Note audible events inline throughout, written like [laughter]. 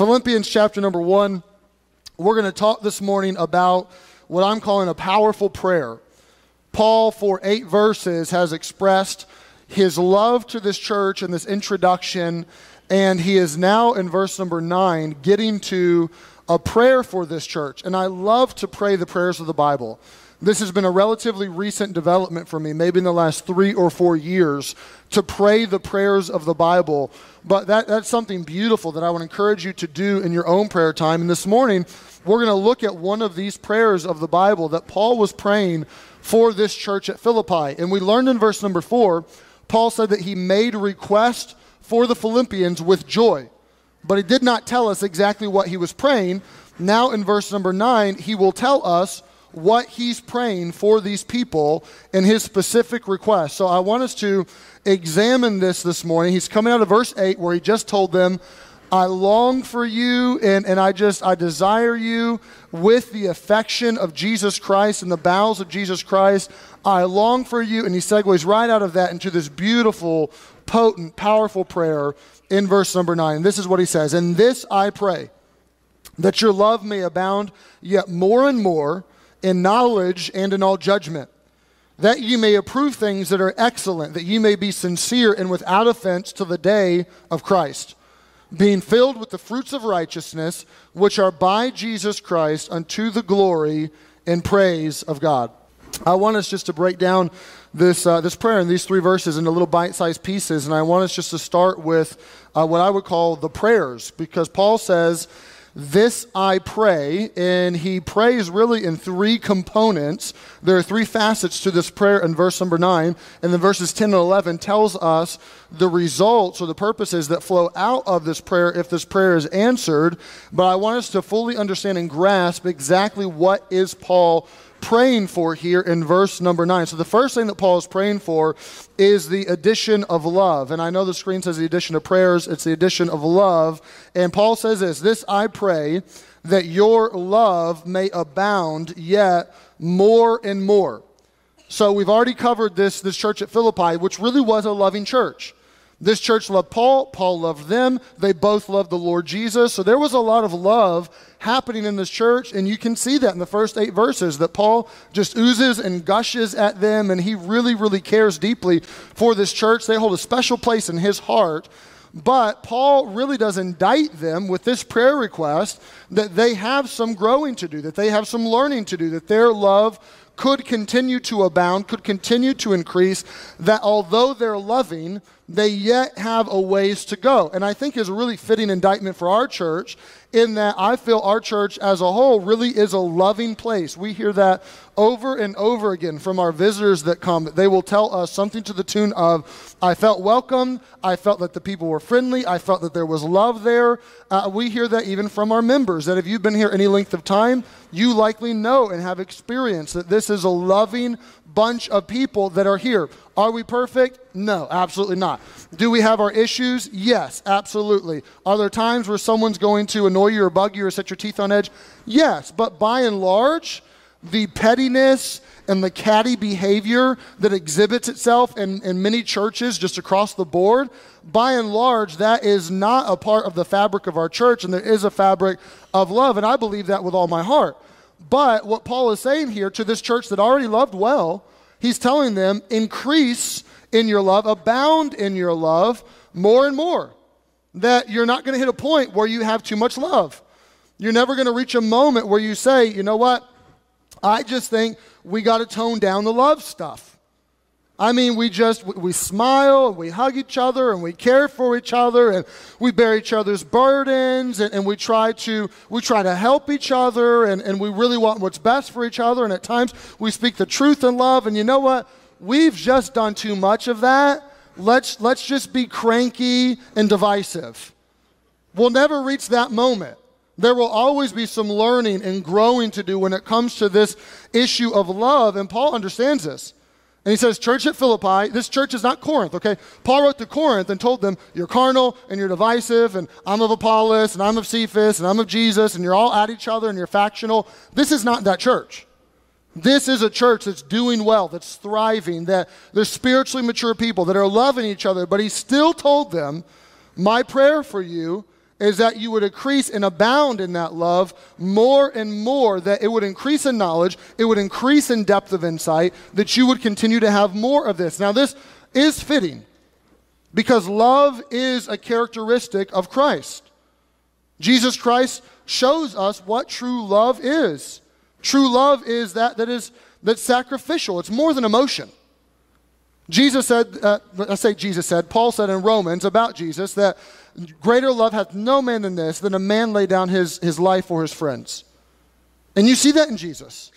Philippians chapter number one, we're going to talk this morning about what I'm calling a powerful prayer. Paul, for eight verses, has expressed his love to this church in this introduction, and he is now in verse number nine getting to a prayer for this church. And I love to pray the prayers of the Bible. This has been a relatively recent development for me, maybe in the last three or four years, to pray the prayers of the Bible. But that, that's something beautiful that I would encourage you to do in your own prayer time. And this morning, we're going to look at one of these prayers of the Bible that Paul was praying for this church at Philippi. And we learned in verse number four, Paul said that he made request for the Philippians with joy. But he did not tell us exactly what he was praying. Now, in verse number nine, he will tell us what he's praying for these people and his specific request. So I want us to examine this this morning. He's coming out of verse 8 where he just told them, I long for you and, and I just, I desire you with the affection of Jesus Christ and the bowels of Jesus Christ. I long for you. And he segues right out of that into this beautiful, potent, powerful prayer in verse number 9. And this is what he says And this I pray, that your love may abound yet more and more in knowledge and in all judgment, that ye may approve things that are excellent, that ye may be sincere and without offense to the day of Christ, being filled with the fruits of righteousness, which are by Jesus Christ unto the glory and praise of God. I want us just to break down this, uh, this prayer in these three verses into little bite sized pieces, and I want us just to start with uh, what I would call the prayers, because Paul says, this I pray, and he prays really in three components. There are three facets to this prayer in verse number 9, and then verses 10 and 11 tells us the results or the purposes that flow out of this prayer if this prayer is answered. But I want us to fully understand and grasp exactly what is Paul praying for here in verse number 9. So the first thing that Paul is praying for is the addition of love. And I know the screen says the addition of prayers, it's the addition of love. And Paul says this This I pray that your love may abound yet more and more. So we've already covered this, this church at Philippi, which really was a loving church. This church loved Paul, Paul loved them. They both loved the Lord Jesus. So there was a lot of love happening in this church, and you can see that in the first eight verses that Paul just oozes and gushes at them, and he really, really cares deeply for this church. They hold a special place in his heart. But Paul really does indict them with this prayer request that they have some growing to do, that they have some learning to do, that their love could continue to abound, could continue to increase, that although they're loving, they yet have a ways to go. And I think is a really fitting indictment for our church in that I feel our church as a whole really is a loving place. We hear that over and over again from our visitors that come. They will tell us something to the tune of, I felt welcome. I felt that the people were friendly. I felt that there was love there. Uh, we hear that even from our members, that if you've been here any length of time, you likely know and have experienced that this is a loving, bunch of people that are here. Are we perfect? No, absolutely not. Do we have our issues? Yes, absolutely. Are there times where someone's going to annoy you or bug you or set your teeth on edge? Yes, but by and large, the pettiness and the catty behavior that exhibits itself in, in many churches just across the board, by and large, that is not a part of the fabric of our church, and there is a fabric of love, and I believe that with all my heart. But what Paul is saying here to this church that already loved well, he's telling them, increase in your love, abound in your love more and more. That you're not going to hit a point where you have too much love. You're never going to reach a moment where you say, you know what? I just think we got to tone down the love stuff. I mean, we just, we smile and we hug each other and we care for each other and we bear each other's burdens and, and, we try to, we try to help each other and, and we really want what's best for each other. And at times we speak the truth in love. And you know what? We've just done too much of that. Let's, let's just be cranky and divisive. We'll never reach that moment. There will always be some learning and growing to do when it comes to this issue of love. And Paul understands this. And he says, Church at Philippi, this church is not Corinth, okay? Paul wrote to Corinth and told them, You're carnal and you're divisive, and I'm of Apollos, and I'm of Cephas, and I'm of Jesus, and you're all at each other and you're factional. This is not that church. This is a church that's doing well, that's thriving, that they're spiritually mature people that are loving each other. But he still told them, My prayer for you is that you would increase and abound in that love more and more, that it would increase in knowledge, it would increase in depth of insight, that you would continue to have more of this. Now, this is fitting because love is a characteristic of Christ. Jesus Christ shows us what true love is. True love is that that is that's sacrificial. It's more than emotion. Jesus said, uh, I say Jesus said, Paul said in Romans about Jesus that greater love hath no man than this, than a man lay down his, his life for his friends. And you see that in Jesus.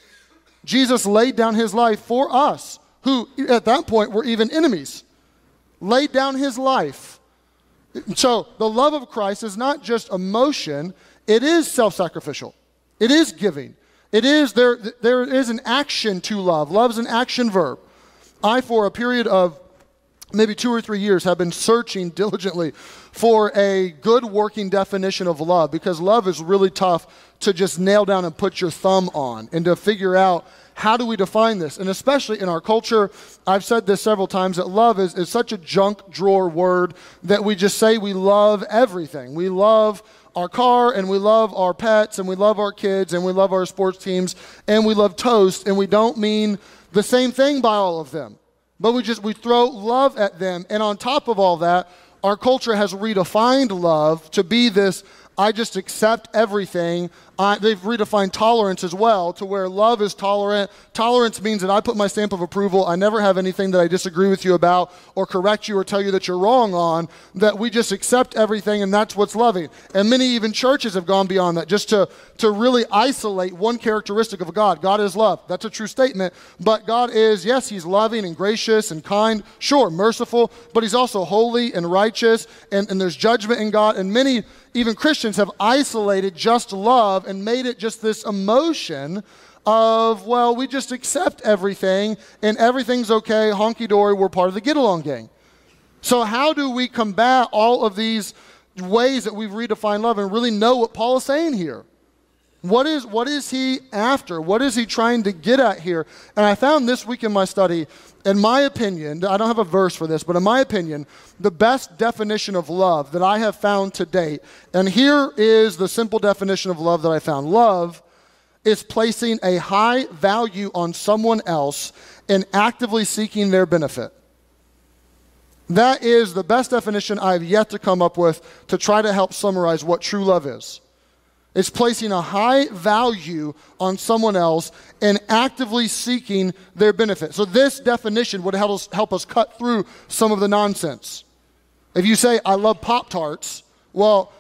Jesus laid down his life for us, who at that point were even enemies. Laid down his life. So the love of Christ is not just emotion, it is self sacrificial, it is giving. It is, there, there is an action to love. Love is an action verb. I, for a period of maybe two or three years, have been searching diligently for a good working definition of love because love is really tough to just nail down and put your thumb on and to figure out how do we define this? And especially in our culture, I've said this several times that love is, is such a junk drawer word that we just say we love everything. We love our car and we love our pets and we love our kids and we love our sports teams and we love toast and we don't mean the same thing by all of them. But we just we throw love at them and on top of all that, our culture has redefined love to be this I just accept everything. I, they've redefined tolerance as well to where love is tolerant. Tolerance means that I put my stamp of approval. I never have anything that I disagree with you about or correct you or tell you that you're wrong on. That we just accept everything and that's what's loving. And many even churches have gone beyond that just to, to really isolate one characteristic of God. God is love. That's a true statement. But God is, yes, He's loving and gracious and kind, sure, merciful, but He's also holy and righteous and, and there's judgment in God. And many even Christians have isolated just love and made it just this emotion of, well, we just accept everything and everything's okay, honky dory, we're part of the get along gang. So, how do we combat all of these ways that we've redefined love and really know what Paul is saying here? What is, what is he after? What is he trying to get at here? And I found this week in my study, in my opinion, I don't have a verse for this, but in my opinion, the best definition of love that I have found to date, and here is the simple definition of love that I found love is placing a high value on someone else and actively seeking their benefit. That is the best definition I've yet to come up with to try to help summarize what true love is. It's placing a high value on someone else and actively seeking their benefit. So, this definition would help us, help us cut through some of the nonsense. If you say, I love Pop Tarts, well,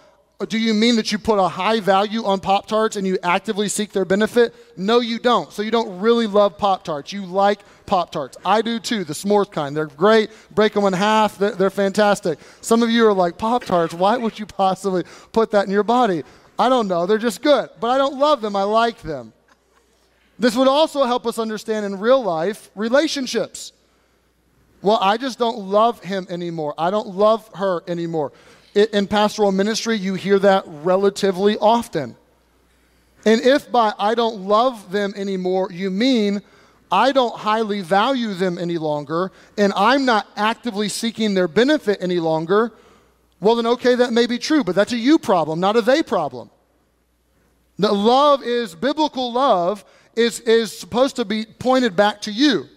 do you mean that you put a high value on Pop Tarts and you actively seek their benefit? No, you don't. So, you don't really love Pop Tarts. You like Pop Tarts. I do too, the s'mores kind. They're great. Break them in half, they're, they're fantastic. Some of you are like, Pop Tarts, why would you possibly put that in your body? I don't know. They're just good. But I don't love them. I like them. This would also help us understand in real life relationships. Well, I just don't love him anymore. I don't love her anymore. In pastoral ministry, you hear that relatively often. And if by I don't love them anymore, you mean I don't highly value them any longer, and I'm not actively seeking their benefit any longer, well, then, okay, that may be true, but that's a you problem, not a they problem. The love is, biblical love is, is supposed to be pointed back to you.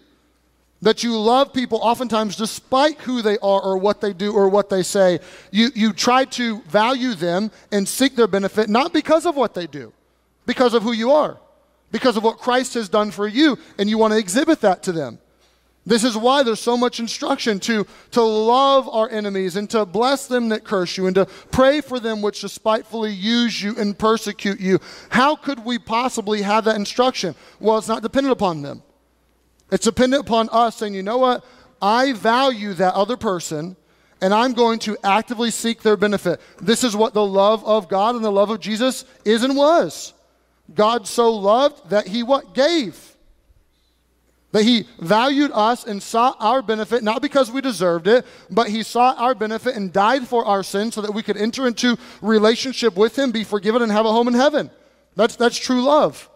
That you love people oftentimes despite who they are or what they do or what they say. You, you try to value them and seek their benefit, not because of what they do, because of who you are, because of what Christ has done for you, and you want to exhibit that to them. This is why there's so much instruction to, to love our enemies and to bless them that curse you and to pray for them which despitefully use you and persecute you. How could we possibly have that instruction? Well, it's not dependent upon them. It's dependent upon us saying, you know what? I value that other person and I'm going to actively seek their benefit. This is what the love of God and the love of Jesus is and was. God so loved that he what? Gave. That he valued us and sought our benefit, not because we deserved it, but he sought our benefit and died for our sins so that we could enter into relationship with him, be forgiven, and have a home in heaven. That's, that's true love.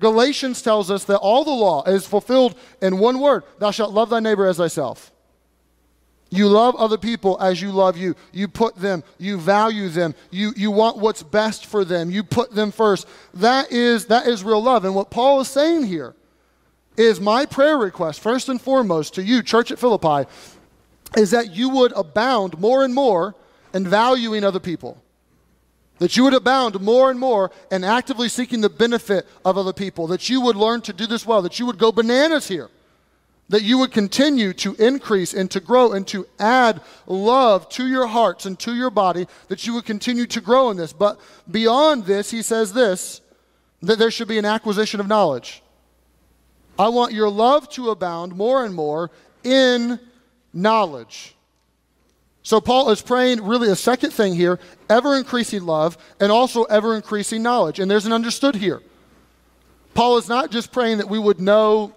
Galatians tells us that all the law is fulfilled in one word Thou shalt love thy neighbor as thyself. You love other people as you love you. You put them, you value them, you, you want what's best for them, you put them first. That is, that is real love. And what Paul is saying here is my prayer request, first and foremost, to you, church at Philippi, is that you would abound more and more in valuing other people. That you would abound more and more in actively seeking the benefit of other people. That you would learn to do this well. That you would go bananas here. That you would continue to increase and to grow and to add love to your hearts and to your body. That you would continue to grow in this. But beyond this, he says this that there should be an acquisition of knowledge. I want your love to abound more and more in knowledge. So, Paul is praying really a second thing here ever increasing love and also ever increasing knowledge. And there's an understood here. Paul is not just praying that we would know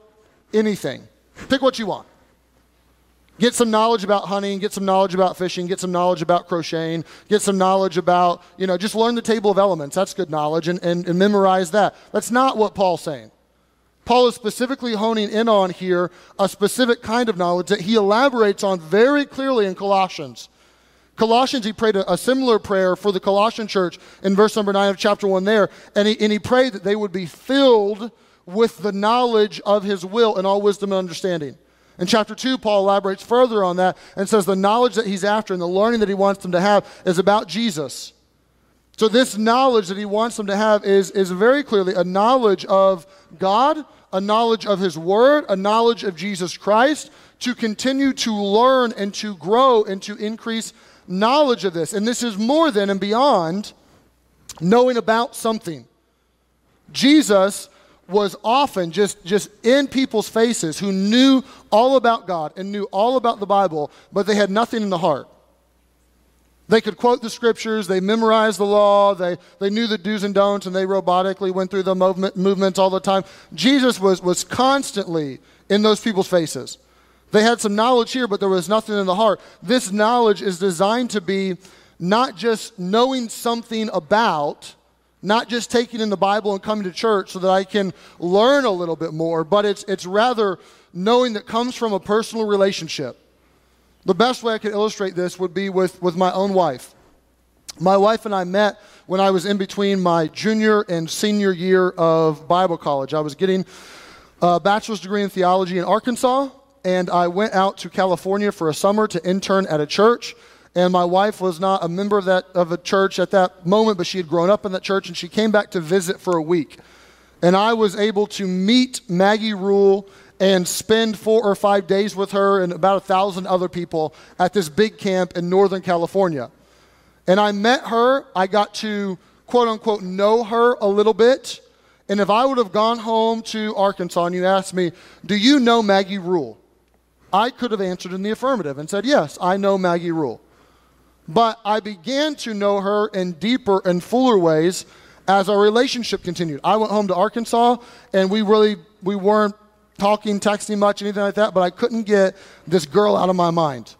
anything. Pick what you want. Get some knowledge about hunting, get some knowledge about fishing, get some knowledge about crocheting, get some knowledge about, you know, just learn the table of elements. That's good knowledge and, and, and memorize that. That's not what Paul's saying. Paul is specifically honing in on here a specific kind of knowledge that he elaborates on very clearly in Colossians. Colossians, he prayed a, a, similar prayer for the Colossian church in verse number 9 of chapter 1 there. And he, and he prayed that they would be filled with the knowledge of his will and all wisdom and understanding. In chapter 2, Paul elaborates further on that and says the knowledge that he's after and the learning that he wants them to have is about Jesus. So, this knowledge that he wants them to have is, is very clearly a knowledge of God a knowledge of His Word, a knowledge of Jesus Christ, to continue to learn and to grow and to increase knowledge of this. And this is more than and beyond knowing about something. Jesus was often just, just in people's faces who knew all about God and knew all about the Bible, but they had nothing in the heart. They could quote the scriptures, they memorized the law, they, they knew the do's and don'ts, and they robotically went through the movement, movements all the time. Jesus was, was constantly in those people's faces. They had some knowledge here, but there was nothing in the heart. This knowledge is designed to be not just knowing something about, not just taking in the Bible and coming to church so that I can learn a little bit more, but it's, it's rather knowing that comes from a personal relationship. The best way I could illustrate this would be with, with my own wife. My wife and I met when I was in between my junior and senior year of Bible college. I was getting a bachelor's degree in theology in Arkansas, and I went out to California for a summer to intern at a church. And my wife was not a member of that of a church at that moment, but she had grown up in that church, and she came back to visit for a week. And I was able to meet Maggie Rule and spend four or five days with her and about a thousand other people at this big camp in Northern California. And I met her, I got to quote unquote know her a little bit. And if I would have gone home to Arkansas and you asked me, Do you know Maggie Rule? I could have answered in the affirmative and said, Yes, I know Maggie Rule. But I began to know her in deeper and fuller ways as our relationship continued. I went home to Arkansas and we really we weren't talking, texting much, anything like that, but I couldn't get this girl out of my mind.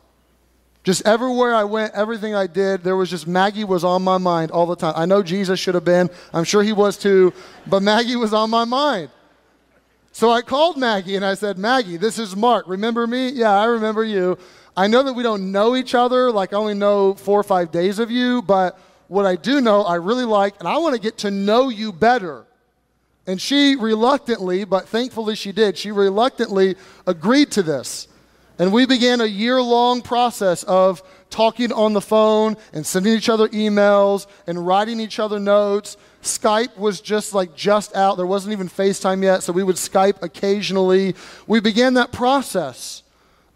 Just everywhere I went, everything I did, there was just Maggie was on my mind all the time. I know Jesus should have been, I'm sure he was too, but Maggie was on my mind. So I called Maggie and I said, Maggie, this is Marc. Remember me? Yeah, I remember you. I know that we don't know each other, like I only know four or five days of you, but what I do know, I really like, and I want to get to know you better. And she reluctantly, but thankfully she did, she reluctantly agreed to this. And we began a year long process of talking on the phone and sending each other emails and writing each other notes. Skype was just like just out. There wasn't even FaceTime yet, so we would Skype occasionally. We began that process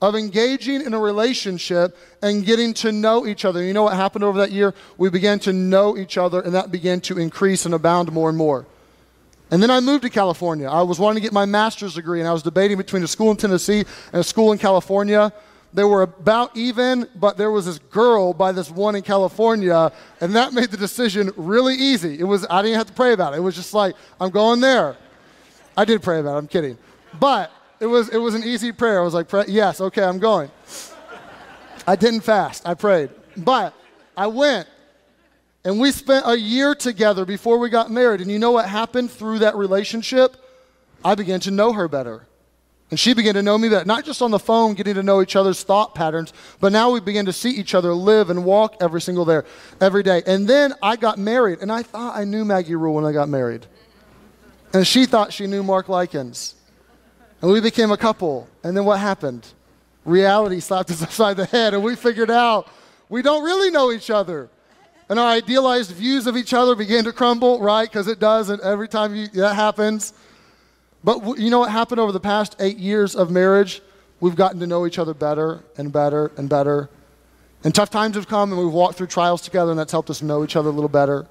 of engaging in a relationship and getting to know each other. You know what happened over that year? We began to know each other, and that began to increase and abound more and more. And then I moved to California. I was wanting to get my master's degree, and I was debating between a school in Tennessee and a school in California. They were about even, but there was this girl by this one in California, and that made the decision really easy. It was I didn't have to pray about it. It was just like, I'm going there. I did pray about it, I'm kidding. But it was it was an easy prayer. I was like, yes, okay, I'm going. I didn't fast, I prayed. But I went and we spent a year together before we got married. And you know what happened through that relationship? I began to know her better. And she began to know me better, not just on the phone, getting to know each other's thought patterns, but now we began to see each other live and walk every single day, every day. And then I got married, and I thought I knew Maggie Rule when I got married. And she thought she knew Marc Likins. And we became a couple. And then what happened? Reality slapped us [laughs] upside the head, and we figured out we don't really know each other. And our idealized views of each other began to crumble, right? Because it does, and every time you, that happens. But you know what happened over the past eight years of marriage? We've gotten to know each other better and better and better. And tough times have come, and we've walked through trials together, and that's helped us know each other a little better.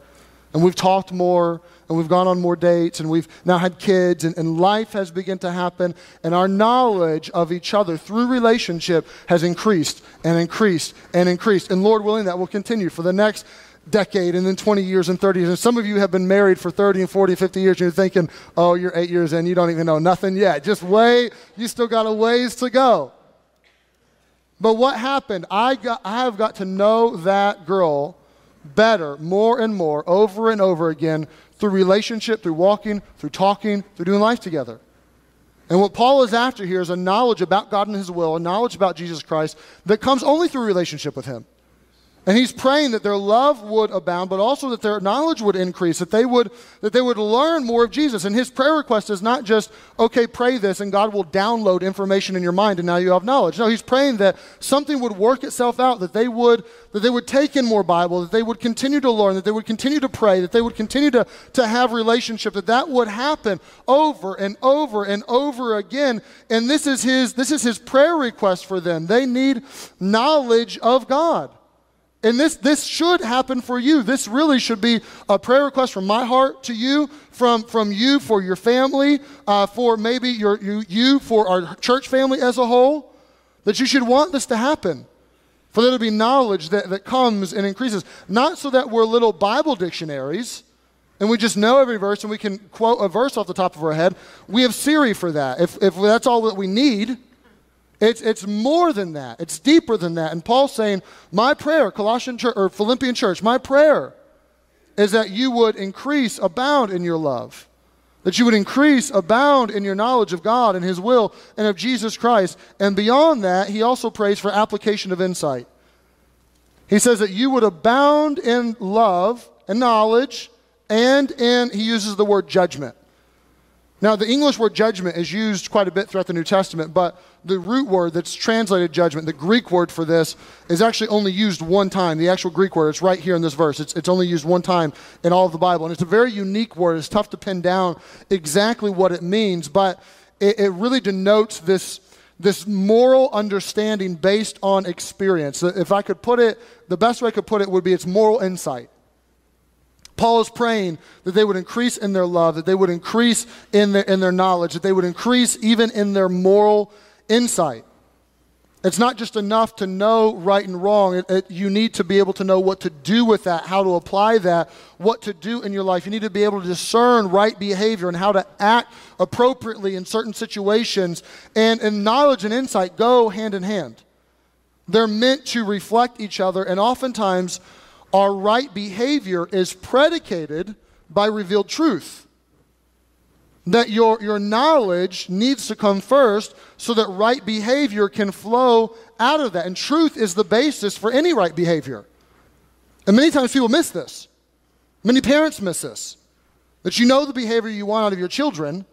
And we've talked more, and we've gone on more dates, and we've now had kids, and, and life has begun to happen. And our knowledge of each other through relationship has increased and increased and increased. And Lord willing, that will continue for the next decade and then 20 years and 30 years. And some of you have been married for 30 and 40, 50 years, and you're thinking, oh, you're eight years in, you don't even know nothing yet. Just wait, you still got a ways to go. But what happened? I, got, I have got to know that girl better, more and more, over and over again, through relationship, through walking, through talking, through doing life together. And what Paul is after here is a knowledge about God and His will, a knowledge about Jesus Christ that comes only through relationship with Him. And he's praying that their love would abound, but also that their knowledge would increase, that they would, that they would learn more of Jesus. And his prayer request is not just, okay, pray this and God will download information in your mind and now you have knowledge. No, he's praying that something would work itself out, that they would, that they would take in more Bible, that they would continue to learn, that they would continue to pray, that they would continue to, to have relationship, that that would happen over and over and over again. And this is his, this is his prayer request for them. They need knowledge of God. And this, this should happen for you. This really should be a prayer request from my heart to you, from, from you for your family, uh, for maybe your, you, you for our church family as a whole, that you should want this to happen. For there to be knowledge that, that comes and increases. Not so that we're little Bible dictionaries and we just know every verse and we can quote a verse off the top of our head. We have Siri for that. If, if that's all that we need, it's, it's more than that. It's deeper than that. And Paul's saying, My prayer, Colossian church, or Philippian church, my prayer is that you would increase, abound in your love. That you would increase, abound in your knowledge of God and His will and of Jesus Christ. And beyond that, he also prays for application of insight. He says that you would abound in love and knowledge and in, he uses the word judgment. Now, the English word judgment is used quite a bit throughout the New Testament, but the root word that's translated judgment, the Greek word for this, is actually only used one time. The actual Greek word, it's right here in this verse. It's, it's only used one time in all of the Bible. And it's a very unique word. It's tough to pin down exactly what it means, but it, it really denotes this, this moral understanding based on experience. If I could put it, the best way I could put it would be it's moral insight. Paul is praying that they would increase in their love, that they would increase in their, in their knowledge, that they would increase even in their moral insight. It's not just enough to know right and wrong. It, it, you need to be able to know what to do with that, how to apply that, what to do in your life. You need to be able to discern right behavior and how to act appropriately in certain situations. And, and knowledge and insight go hand in hand. They're meant to reflect each other, and oftentimes our right behavior is predicated by revealed truth. That your, your knowledge needs to come first so that right behavior can flow out of that. And truth is the basis for any right behavior. And many times people miss this. Many parents miss this. That you know the behavior you want out of your children,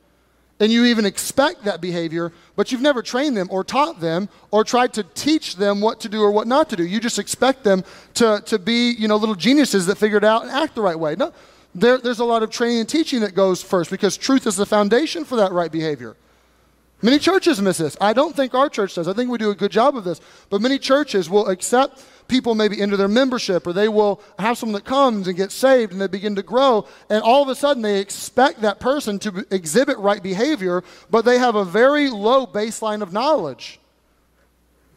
and you even expect that behavior, but you've never trained them or taught them or tried to teach them what to do or what not to do. You just expect them to, to be, you know, little geniuses that figure it out and act the right way. No, there, there's a lot of training and teaching that goes first because truth is the foundation for that right behavior. Many churches miss this. I don't think our church does. I think we do a good job of this. But many churches will accept people maybe into their membership or they will have someone that comes and gets saved and they begin to grow and all of a sudden they expect that person to exhibit right behavior but they have a very low baseline of knowledge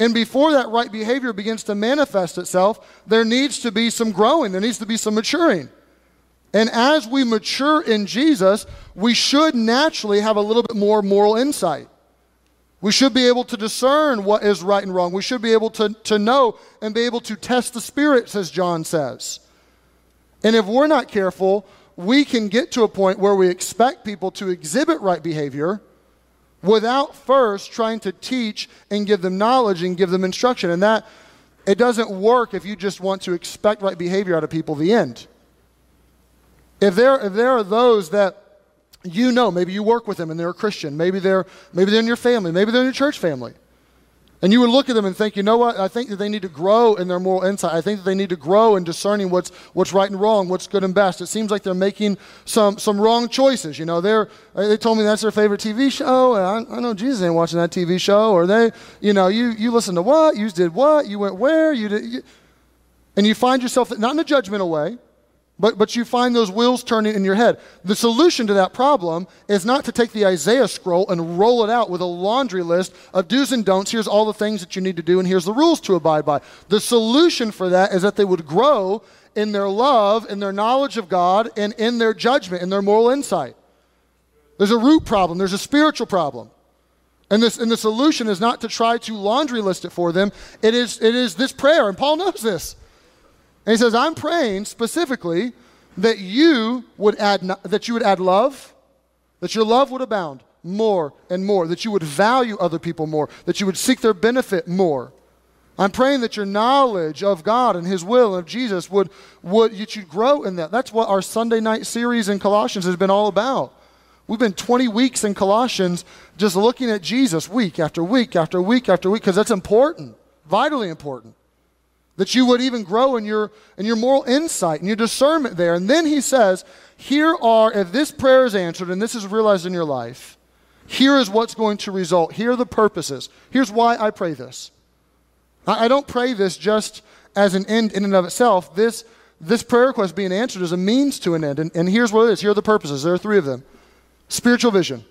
and before that right behavior begins to manifest itself there needs to be some growing there needs to be some maturing and as we mature in jesus we should naturally have a little bit more moral insight we should be able to discern what is right and wrong. We should be able to, to know and be able to test the spirits, as John says. And if we're not careful, we can get to a point where we expect people to exhibit right behavior, without first trying to teach and give them knowledge and give them instruction. And that, it doesn't work if you just want to expect right behavior out of people, the end. If there, if there are those that you know, maybe you work with them and they're a Christian, maybe they're, maybe they're in your family, maybe they're in your church family. And you would look at them and think, you know what? I think that they need to grow in their moral insight. I think that they need to grow in discerning what's, what's right and wrong, what's good and best. It seems like they're making some, some wrong choices. You know, they're, they told me that's their favorite TV show. I, I know Jesus ain't watching that TV show. Or they, you know, you, you listen to what? You did what? You went where? You did. You, and you find yourself, not in a judgmental way, but, but you find those wheels turning in your head. The solution to that problem is not to take the Isaiah scroll and roll it out with a laundry list of do's and don'ts. Here's all the things that you need to do, and here's the rules to abide by. The solution for that is that they would grow in their love, in their knowledge of God, and in their judgment, in their moral insight. There's a root problem, there's a spiritual problem. And, this, and the solution is not to try to laundry list it for them, it is, it is this prayer, and Paul knows this. And he says, I'm praying specifically that you would add, that you would add love, that your love would abound more and more, that you would value other people more, that you would seek their benefit more. I'm praying that your knowledge of God and His will and of Jesus would, would that you grow in that. That's what our Sunday night series in Colossians has been all about. We've been 20 weeks in Colossians just looking at Jesus week after week after week after week because that's important, vitally important that you would even grow in your, in your moral insight and your discernment there. And then he says, Here are, if this prayer is answered and this is realized in your life, here is what's going to result. Here are the purposes. Here's why I pray this. I, I don't pray this just as an end in and of itself. This, this prayer request being answered is a means to an end. And, and here's what it is. Here are the purposes. There are three of them spiritual vision.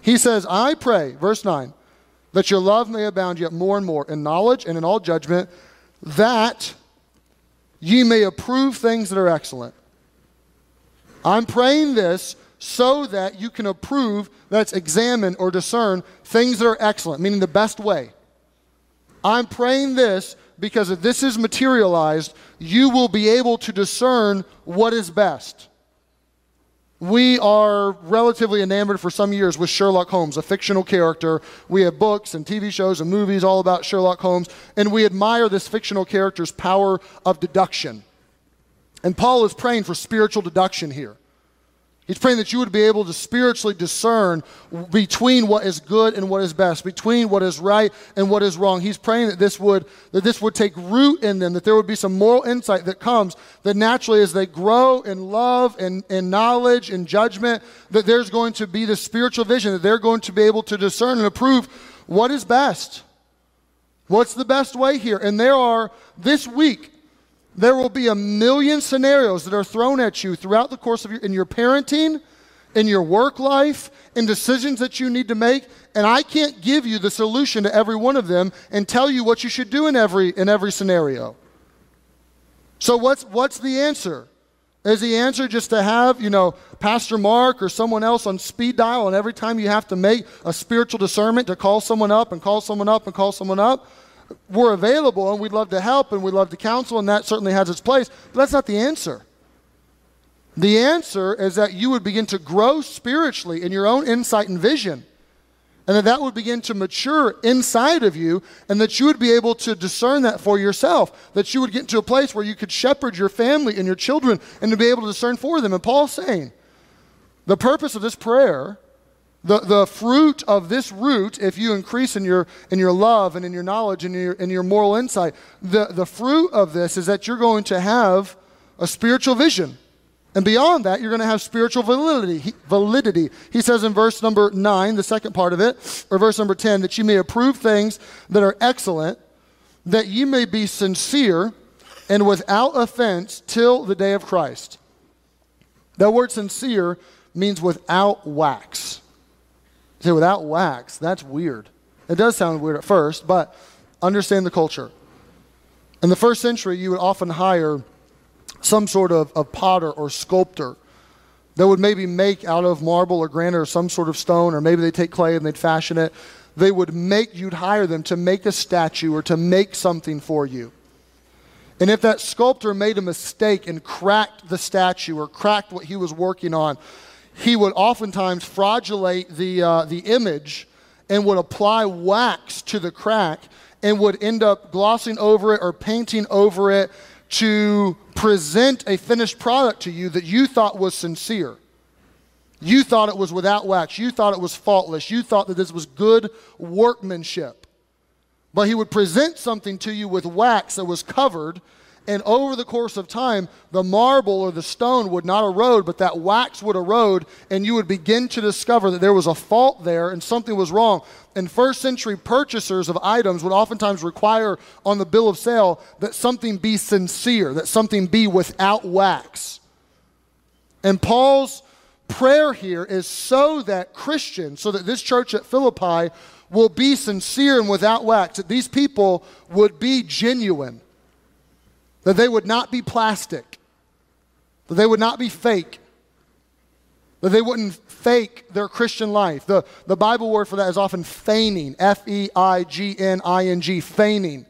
He says, I pray, verse 9, that your love may abound yet more and more in knowledge and in all judgment that ye may approve things that are excellent. I'm praying this so that you can approve, that's examine or discern things that are excellent, meaning the best way. I'm praying this because if this is materialized, you will be able to discern what is best we are relatively enamored for some years with Sherlock Holmes, a fictional character. We have books and TV shows and movies all about Sherlock Holmes, and we admire this fictional character's power of deduction. And Paul is praying for spiritual deduction here. He's praying that you would be able to spiritually discern between what is good and what is best, between what is right and what is wrong. He's praying that this would, that this would take root in them, that there would be some moral insight that comes, that naturally as they grow in love and, and knowledge and judgment, that there's going to be this spiritual vision, that they're going to be able to discern and approve what is best. What's the best way here? And there are, this week, there will be a million scenarios that are thrown at you throughout the course of your in your parenting, in your work life, in decisions that you need to make, and I can't give you the solution to every one of them and tell you what you should do in every in every scenario. So what's what's the answer? Is the answer just to have, you know, Pastor Marc or someone else on speed dial and every time you have to make a spiritual discernment to call someone up and call someone up and call someone up? We're available and we'd love to help and we'd love to counsel, and that certainly has its place, but that's not the answer. The answer is that you would begin to grow spiritually in your own insight and vision, and that that would begin to mature inside of you, and that you would be able to discern that for yourself. That you would get to a place where you could shepherd your family and your children and to be able to discern for them. And Paul's saying, the purpose of this prayer the, the fruit of this root, if you increase in your, in your love and in your knowledge and your, in your moral insight, the, the fruit of this is that you're going to have a spiritual vision. And beyond that, you're going to have spiritual validity. He, validity. He says in verse number 9, the second part of it, or verse number 10, that you may approve things that are excellent, that you may be sincere and without offense till the day of Christ. That word sincere means without wax say, without wax, that's weird. It does sound weird at first, but understand the culture. In the first century, you would often hire some sort of, of potter or sculptor that would maybe make out of marble or granite or some sort of stone, or maybe they'd take clay and they'd fashion it. They would make, you'd hire them to make a statue or to make something for you. And if that sculptor made a mistake and cracked the statue or cracked what he was working on, he would oftentimes fraudulate the, uh, the image and would apply wax to the crack and would end up glossing over it or painting over it to present a finished product to you that you thought was sincere. You thought it was without wax. You thought it was faultless. You thought that this was good workmanship. But he would present something to you with wax that was covered and over the course of time, the marble or the stone would not erode, but that wax would erode, and you would begin to discover that there was a fault there and something was wrong. And first century purchasers of items would oftentimes require on the bill of sale that something be sincere, that something be without wax. And Paul's prayer here is so that Christians, so that this church at Philippi will be sincere and without wax, that these people would be genuine that they would not be plastic, that they would not be fake, that they wouldn't fake their Christian life. The, the Bible word for that is often feigning, F E I G N I N G, feigning.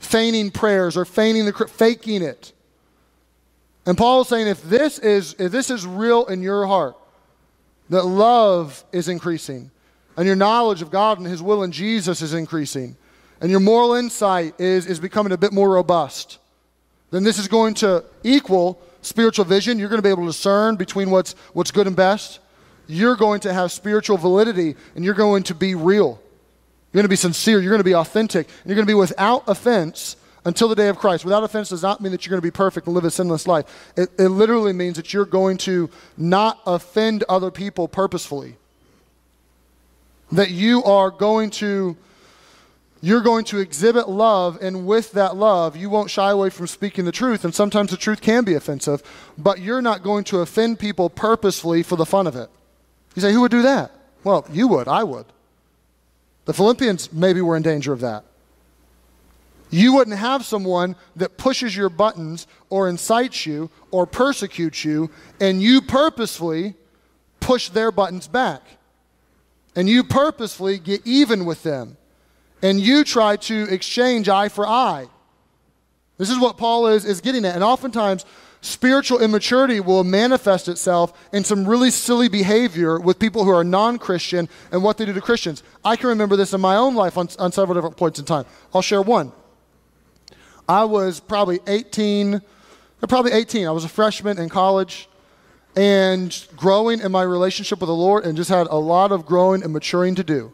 Feigning prayers or feigning the faking it. And Paul is saying if this is if this is real in your heart, that love is increasing, and your knowledge of God and His will and Jesus is increasing, and your moral insight is, is becoming a bit more robust, then this is going to equal spiritual vision. You're going to be able to discern between what's, what's good and best. You're going to have spiritual validity, and you're going to be real. You're going to be sincere. You're going to be authentic. And you're going to be without offense until the day of Christ. Without offense does not mean that you're going to be perfect and live a sinless life. It, it literally means that you're going to not offend other people purposefully. That you are going to you're going to exhibit love, and with that love, you won't shy away from speaking the truth. And sometimes the truth can be offensive, but you're not going to offend people purposefully for the fun of it. You say, Who would do that? Well, you would, I would. The Philippians maybe were in danger of that. You wouldn't have someone that pushes your buttons or incites you or persecutes you, and you purposefully push their buttons back. And you purposefully get even with them and you try to exchange eye for eye. This is what Paul is, is getting at. And oftentimes, spiritual immaturity will manifest itself in some really silly behavior with people who are non Christian and what they do to Christians. I can remember this in my own life on, on several different points in time. I'll share one. I was probably 18, probably 18. I was a freshman in college and growing in my relationship with the Lord and just had a lot of growing and maturing to do.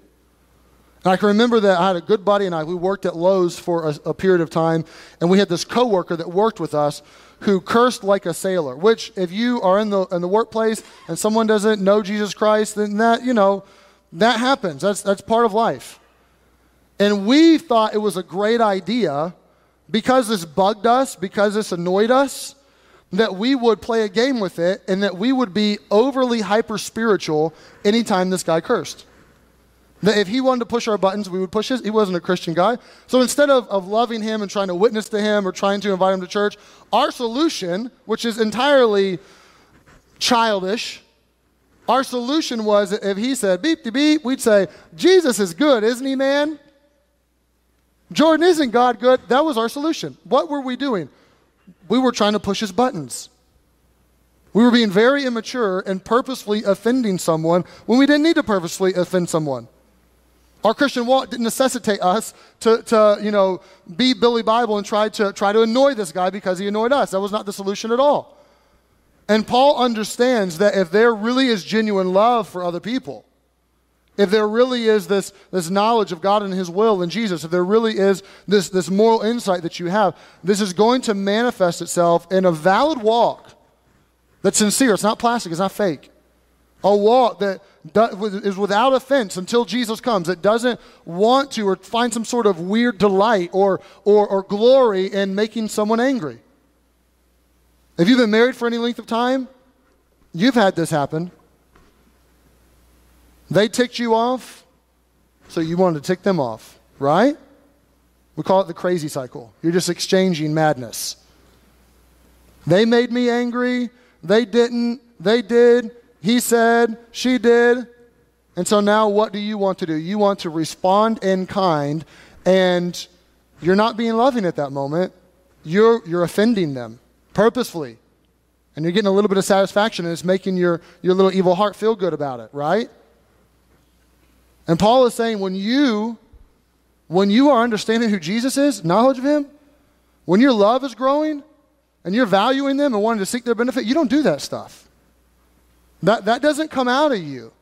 And I can remember that I had a good buddy and I, we worked at Lowe's for a, a period of time, and we had this coworker that worked with us who cursed like a sailor, which if you are in the, in the workplace and someone doesn't know Jesus Christ, then that, you know, that happens. That's, that's part of life. And we thought it was a great idea because this bugged us, because this annoyed us, that we would play a game with it and that we would be overly hyper spiritual anytime this guy cursed. That if he wanted to push our buttons, we would push his. He wasn't a Christian guy. So instead of, of loving him and trying to witness to him or trying to invite him to church, our solution, which is entirely childish, our solution was if he said beep de beep, we'd say, Jesus is good, isn't he, man? Jordan, isn't God good? That was our solution. What were we doing? We were trying to push his buttons. We were being very immature and purposefully offending someone when we didn't need to purposefully offend someone. Our Christian walk didn't necessitate us to, to, you know, be Billy Bible and try to, try to annoy this guy because he annoyed us. That was not the solution at all. And Paul understands that if there really is genuine love for other people, if there really is this, this knowledge of God and His will and Jesus, if there really is this, this moral insight that you have, this is going to manifest itself in a valid walk that's sincere. It's not plastic, it's not fake. A walk that is without offense until Jesus comes. It doesn't want to or find some sort of weird delight or, or, or glory in making someone angry. If you've been married for any length of time, you've had this happen. They ticked you off, so you wanted to tick them off, right? We call it the crazy cycle. You're just exchanging madness. They made me angry. They didn't. They did. He said, she did. And so now what do you want to do? You want to respond in kind, and you're not being loving at that moment. You're, you're offending them purposefully. And you're getting a little bit of satisfaction, and it's making your, your little evil heart feel good about it, right? And Paul is saying when you when you are understanding who Jesus is, knowledge of him, when your love is growing and you're valuing them and wanting to seek their benefit, you don't do that stuff. That, that doesn't come out of you.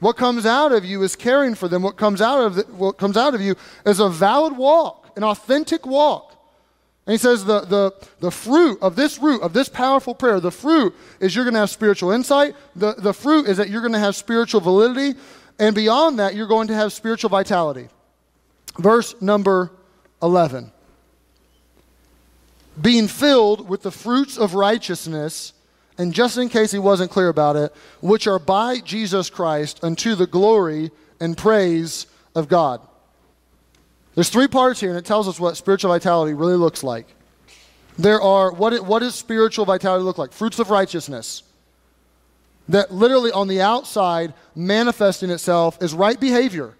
What comes out of you is caring for them. What comes out of the, what comes out of you is a valid walk, an authentic walk. And he says the, the, the fruit of this root, of this powerful prayer, the fruit is you're going to have spiritual insight. The, the fruit is that you're going to have spiritual validity. And beyond that, you're going to have spiritual vitality. Verse number 11. Being filled with the fruits of righteousness, and just in case he wasn't clear about it, which are by Jesus Christ unto the glory and praise of God. There's three parts here, and it tells us what spiritual vitality really looks like. There are, what, it, what does spiritual vitality look like? Fruits of righteousness. That literally on the outside, manifesting itself is right behavior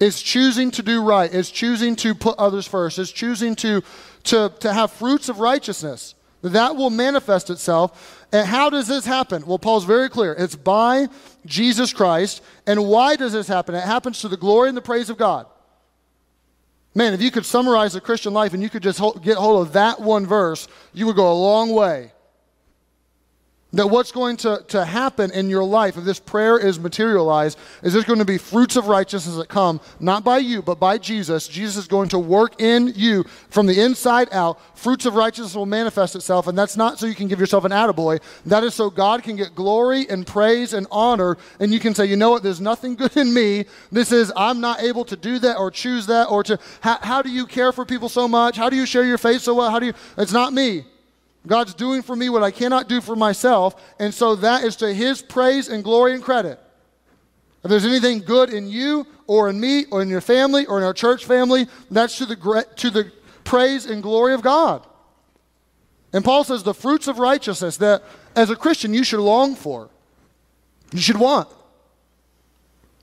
is choosing to do right, is choosing to put others first, is choosing to, to, to have fruits of righteousness. That will manifest itself. And how does this happen? Well, Paul's very clear. It's by Jesus Christ. And why does this happen? It happens to the glory and the praise of God. Man, if you could summarize the Christian life and you could just get hold of that one verse, you would go a long way. That what's going to, to happen in your life, if this prayer is materialized, is there's going to be fruits of righteousness that come, not by you, but by Jesus. Jesus is going to work in you from the inside out. Fruits of righteousness will manifest itself, and that's not so you can give yourself an attaboy. That is so God can get glory and praise and honor, and you can say, you know what, there's nothing good in me. This is, I'm not able to do that or choose that or to, how, how do you care for people so much? How do you share your faith so well? How do you, it's not me. God's doing for me what I cannot do for myself, and so that is to His praise and glory and credit. If there's anything good in you or in me or in your family or in our church family, that's to the, to the praise and glory of God. And Paul says the fruits of righteousness that as a Christian you should long for, you should want.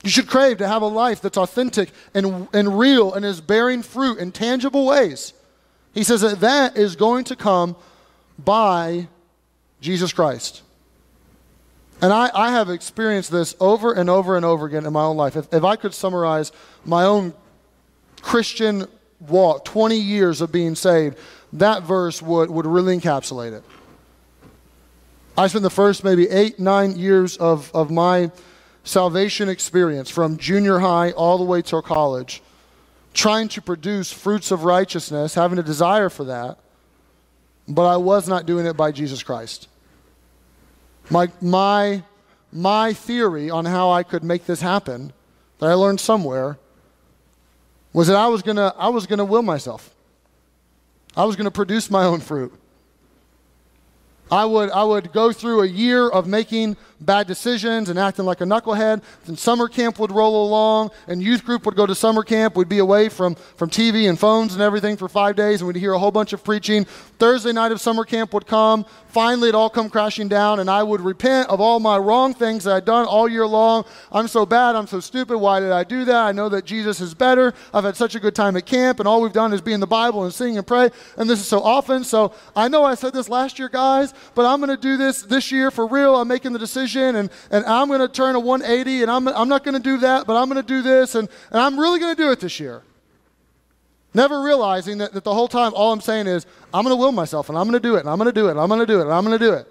You should crave to have a life that's authentic and, and real and is bearing fruit in tangible ways. He says that that is going to come by Jesus Christ. And I, I have experienced this over and over and over again in my own life. If, if I could summarize my own Christian walk, 20 years of being saved, that verse would, would really encapsulate it. I spent the first maybe eight, nine years of, of my salvation experience from junior high all the way till college, trying to produce fruits of righteousness, having a desire for that but I was not doing it by Jesus Christ. My, my, my theory on how I could make this happen, that I learned somewhere, was that I was gonna, I was gonna will myself. I was gonna produce my own fruit. I would, I would go through a year of making bad decisions and acting like a knucklehead. Then summer camp would roll along, and youth group would go to summer camp. We'd be away from, from TV and phones and everything for five days, and we'd hear a whole bunch of preaching. Thursday night of summer camp would come. Finally, it all come crashing down, and I would repent of all my wrong things that I'd done all year long. I'm so bad. I'm so stupid. Why did I do that? I know that Jesus is better. I've had such a good time at camp, and all we've done is be in the Bible and sing and pray, and this is so often. So I know I said this last year, guys, but I'm going to do this this year for real. I'm making the decision, and, and I'm going to turn a 180, and I'm, I'm not going to do that, but I'm going to do this, and, and I'm really going to do it this year. Never realizing that, that the whole time all I'm saying is, I'm going to will myself, and I'm going to do it, and I'm going to do it, and I'm going to do it, and I'm going to do it.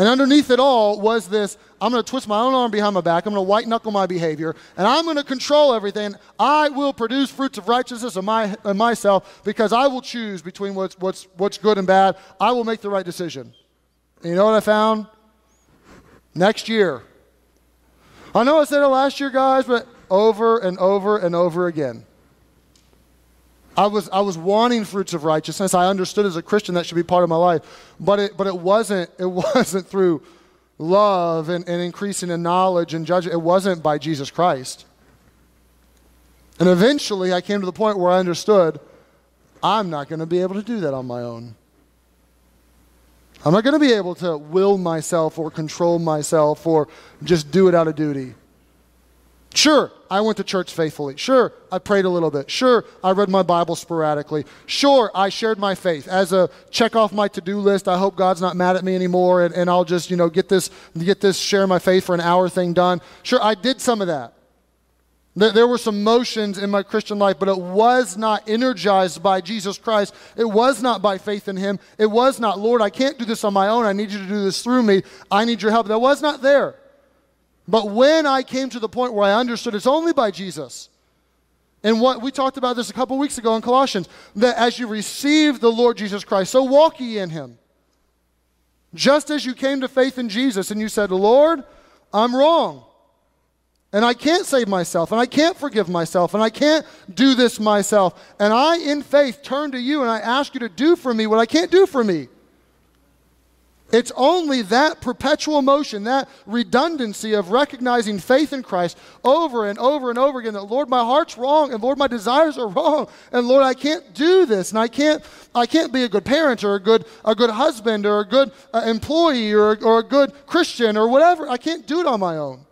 And underneath it all was this I'm going to twist my own arm behind my back. I'm going to white knuckle my behavior. And I'm going to control everything. I will produce fruits of righteousness in, my, in myself because I will choose between what's, what's, what's good and bad. I will make the right decision. And you know what I found? Next year. I know I said it last year, guys, but over and over and over again. I was, I was wanting fruits of righteousness. I understood as a Christian that should be part of my life. But it, but it, wasn't, [laughs] it wasn't through love and, and increasing in knowledge and judgment. It wasn't by Jesus Christ. And eventually I came to the point where I understood I'm not going to be able to do that on my own. I'm not going to be able to will myself or control myself or just do it out of duty. Sure, I went to church faithfully. Sure, I prayed a little bit. Sure, I read my Bible sporadically. Sure, I shared my faith as a check off my to do list. I hope God's not mad at me anymore and, and I'll just, you know, get this, get this share my faith for an hour thing done. Sure, I did some of that. There, were some motions in my Christian life, but it was not energized by Jesus Christ. It was not by faith in Him. It was not, Lord, I can't do this on my own. I need you to do this through me. I need your help. That was not there. But when I came to the point where I understood it's only by Jesus, and what we talked about this a couple weeks ago in Colossians, that as you receive the Lord Jesus Christ, so walk ye in him. Just as you came to faith in Jesus and you said, Lord, I'm wrong. And I can't save myself, and I can't forgive myself, and I can't do this myself. And I, in faith, turn to you and I ask you to do for me what I can't do for me. It's only that perpetual motion, that redundancy of recognizing faith in Christ over and over and over again that Lord, my heart's wrong, and Lord, my desires are [laughs] wrong, and Lord, I can't do this, and I can't, I can't be a good parent or a good, a good husband or a good uh, employee or, or a good Christian or whatever. I can't do it on my own.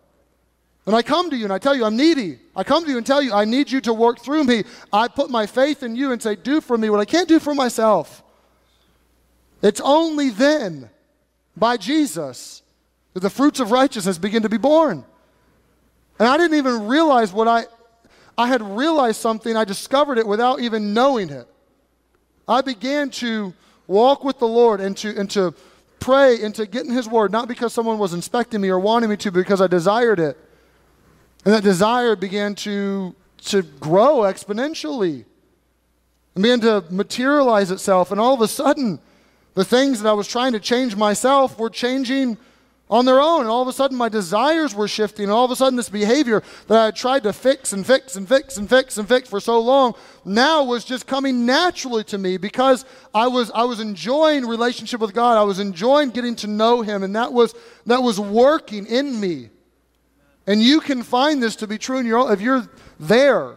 And I come to you and I tell you I'm needy. I come to you and tell you I need you to work through me. I put my faith in you and say, do for me what I can't do for myself. It's only then by Jesus that the fruits of righteousness begin to be born. And I didn't even realize what I, I had realized something, I discovered it without even knowing it. I began to walk with the Lord and to, and to pray and to get in His Word, not because someone was inspecting me or wanting me to, but because I desired it. And that desire began to, to grow exponentially and began to materialize itself. And all of a sudden, the things that I was trying to change myself were changing on their own. And all of a sudden, my desires were shifting. And all of a sudden, this behavior that I had tried to fix and fix and fix and fix and fix for so long now was just coming naturally to me because I was, I was enjoying relationship with God. I was enjoying getting to know Him. And that was, that was working in me. And you can find this to be true in your own, if you're there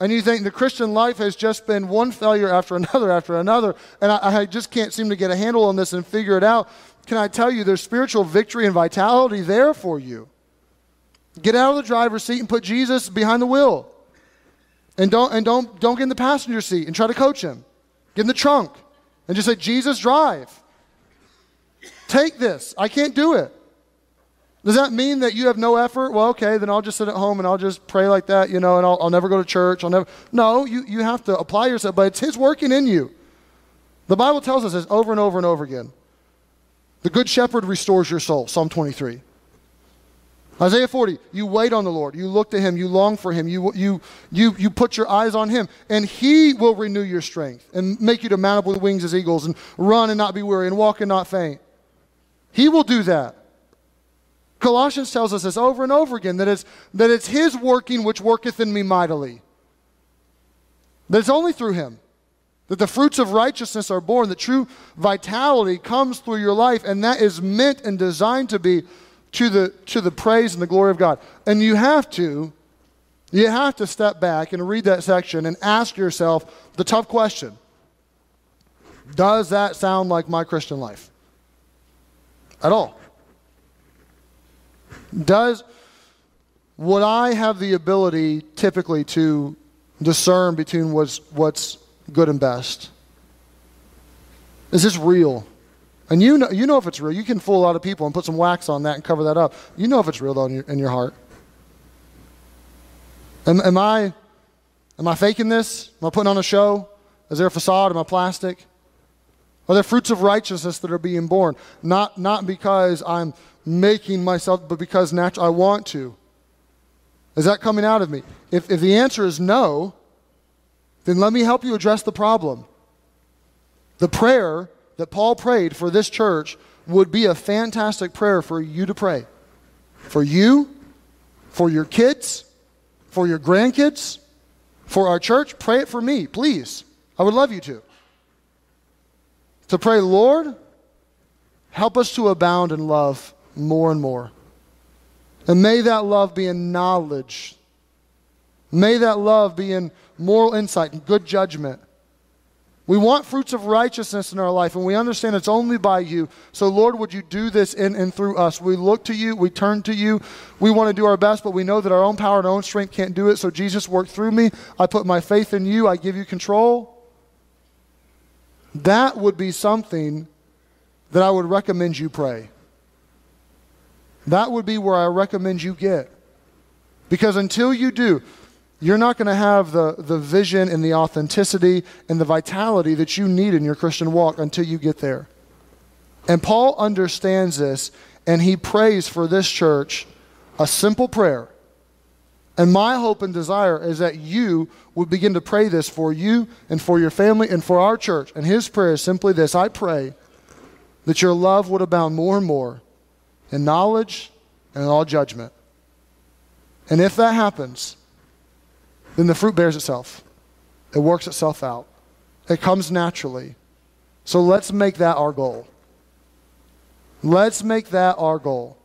and you think the Christian life has just been one failure after [laughs] another after another, and I, I, just can't seem to get a handle on this and figure it out, can I tell you there's spiritual victory and vitality there for you? Get out of the driver's seat and put Jesus behind the wheel. And don't, and don't, don't get in the passenger seat and try to coach him. Get in the trunk and just say, Jesus, drive. Take this. I can't do it. Does that mean that you have no effort? Well, okay, then I'll just sit at home and I'll just pray like that, you know, and I'll, I'll never go to church. I'll never. No, you, you have to apply yourself, but it's His working in you. The Bible tells us this over and over and over again. The Good Shepherd restores your soul, Psalm 23. Isaiah 40, you wait on the Lord. You look to Him. You long for Him. You, you, you, you put your eyes on Him. And He will renew your strength and make you to mount up with wings as eagles and run and not be weary and walk and not faint. He will do that. Colossians tells us this over and over again that it's, that it's His working which worketh in me mightily. That it's only through Him. That the fruits of righteousness are born, that true vitality comes through your life, and that is meant and designed to be to the, to the praise and the glory of God. And you have to, you have to step back and read that section and ask yourself the tough question Does that sound like my Christian life? At all. Does would I have the ability typically to discern between what's what's good and best? Is this real? And you know, you know if it's real. You can fool a lot of people and put some wax on that and cover that up. You know if it's real though in your, in your heart. Am, am I am I faking this? Am I putting on a show? Is there a facade? Am I plastic? Are there fruits of righteousness that are being born? Not, not because I'm making myself, but because natural, I want to. Is that coming out of me? If, if the answer is no, then let me help you address the problem. The prayer that Paul prayed for this church would be a fantastic prayer for you to pray. For you, for your kids, for your grandkids, for our church. Pray it for me, please. I would love you to. To pray, Lord, help us to abound in love more and more. And may that love be in knowledge. May that love be in moral insight and good judgment. We want fruits of righteousness in our life, and we understand it's only by you. So, Lord, would you do this in and through us? We look to you, we turn to you. We want to do our best, but we know that our own power and our own strength can't do it. So, Jesus, work through me. I put my faith in you, I give you control. That would be something that I would recommend you pray. That would be where I recommend you get. Because until you do, you're not going to have the, the vision and the authenticity and the vitality that you need in your Christian walk until you get there. And Paul understands this, and he prays for this church a simple prayer. And my hope and desire is that you would begin to pray this for you and for your family and for our church. And his prayer is simply this I pray that your love would abound more and more in knowledge and in all judgment. And if that happens, then the fruit bears itself. It works itself out. It comes naturally. So let's make that our goal. Let's make that our goal.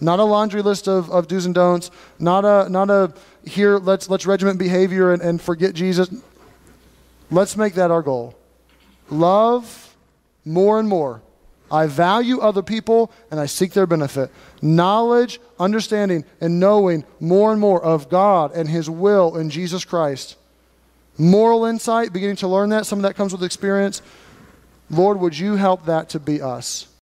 Not a laundry list of, of do's and don'ts, not a, not a here, let's, let's regiment behavior and, and forget Jesus. Let's make that our goal. Love more and more I value other people and I seek their benefit. Knowledge, understanding, and knowing more and more of God and His will in Jesus Christ. Moral insight, beginning to learn that. Some of that comes with experience. Lord, would you help that to be us?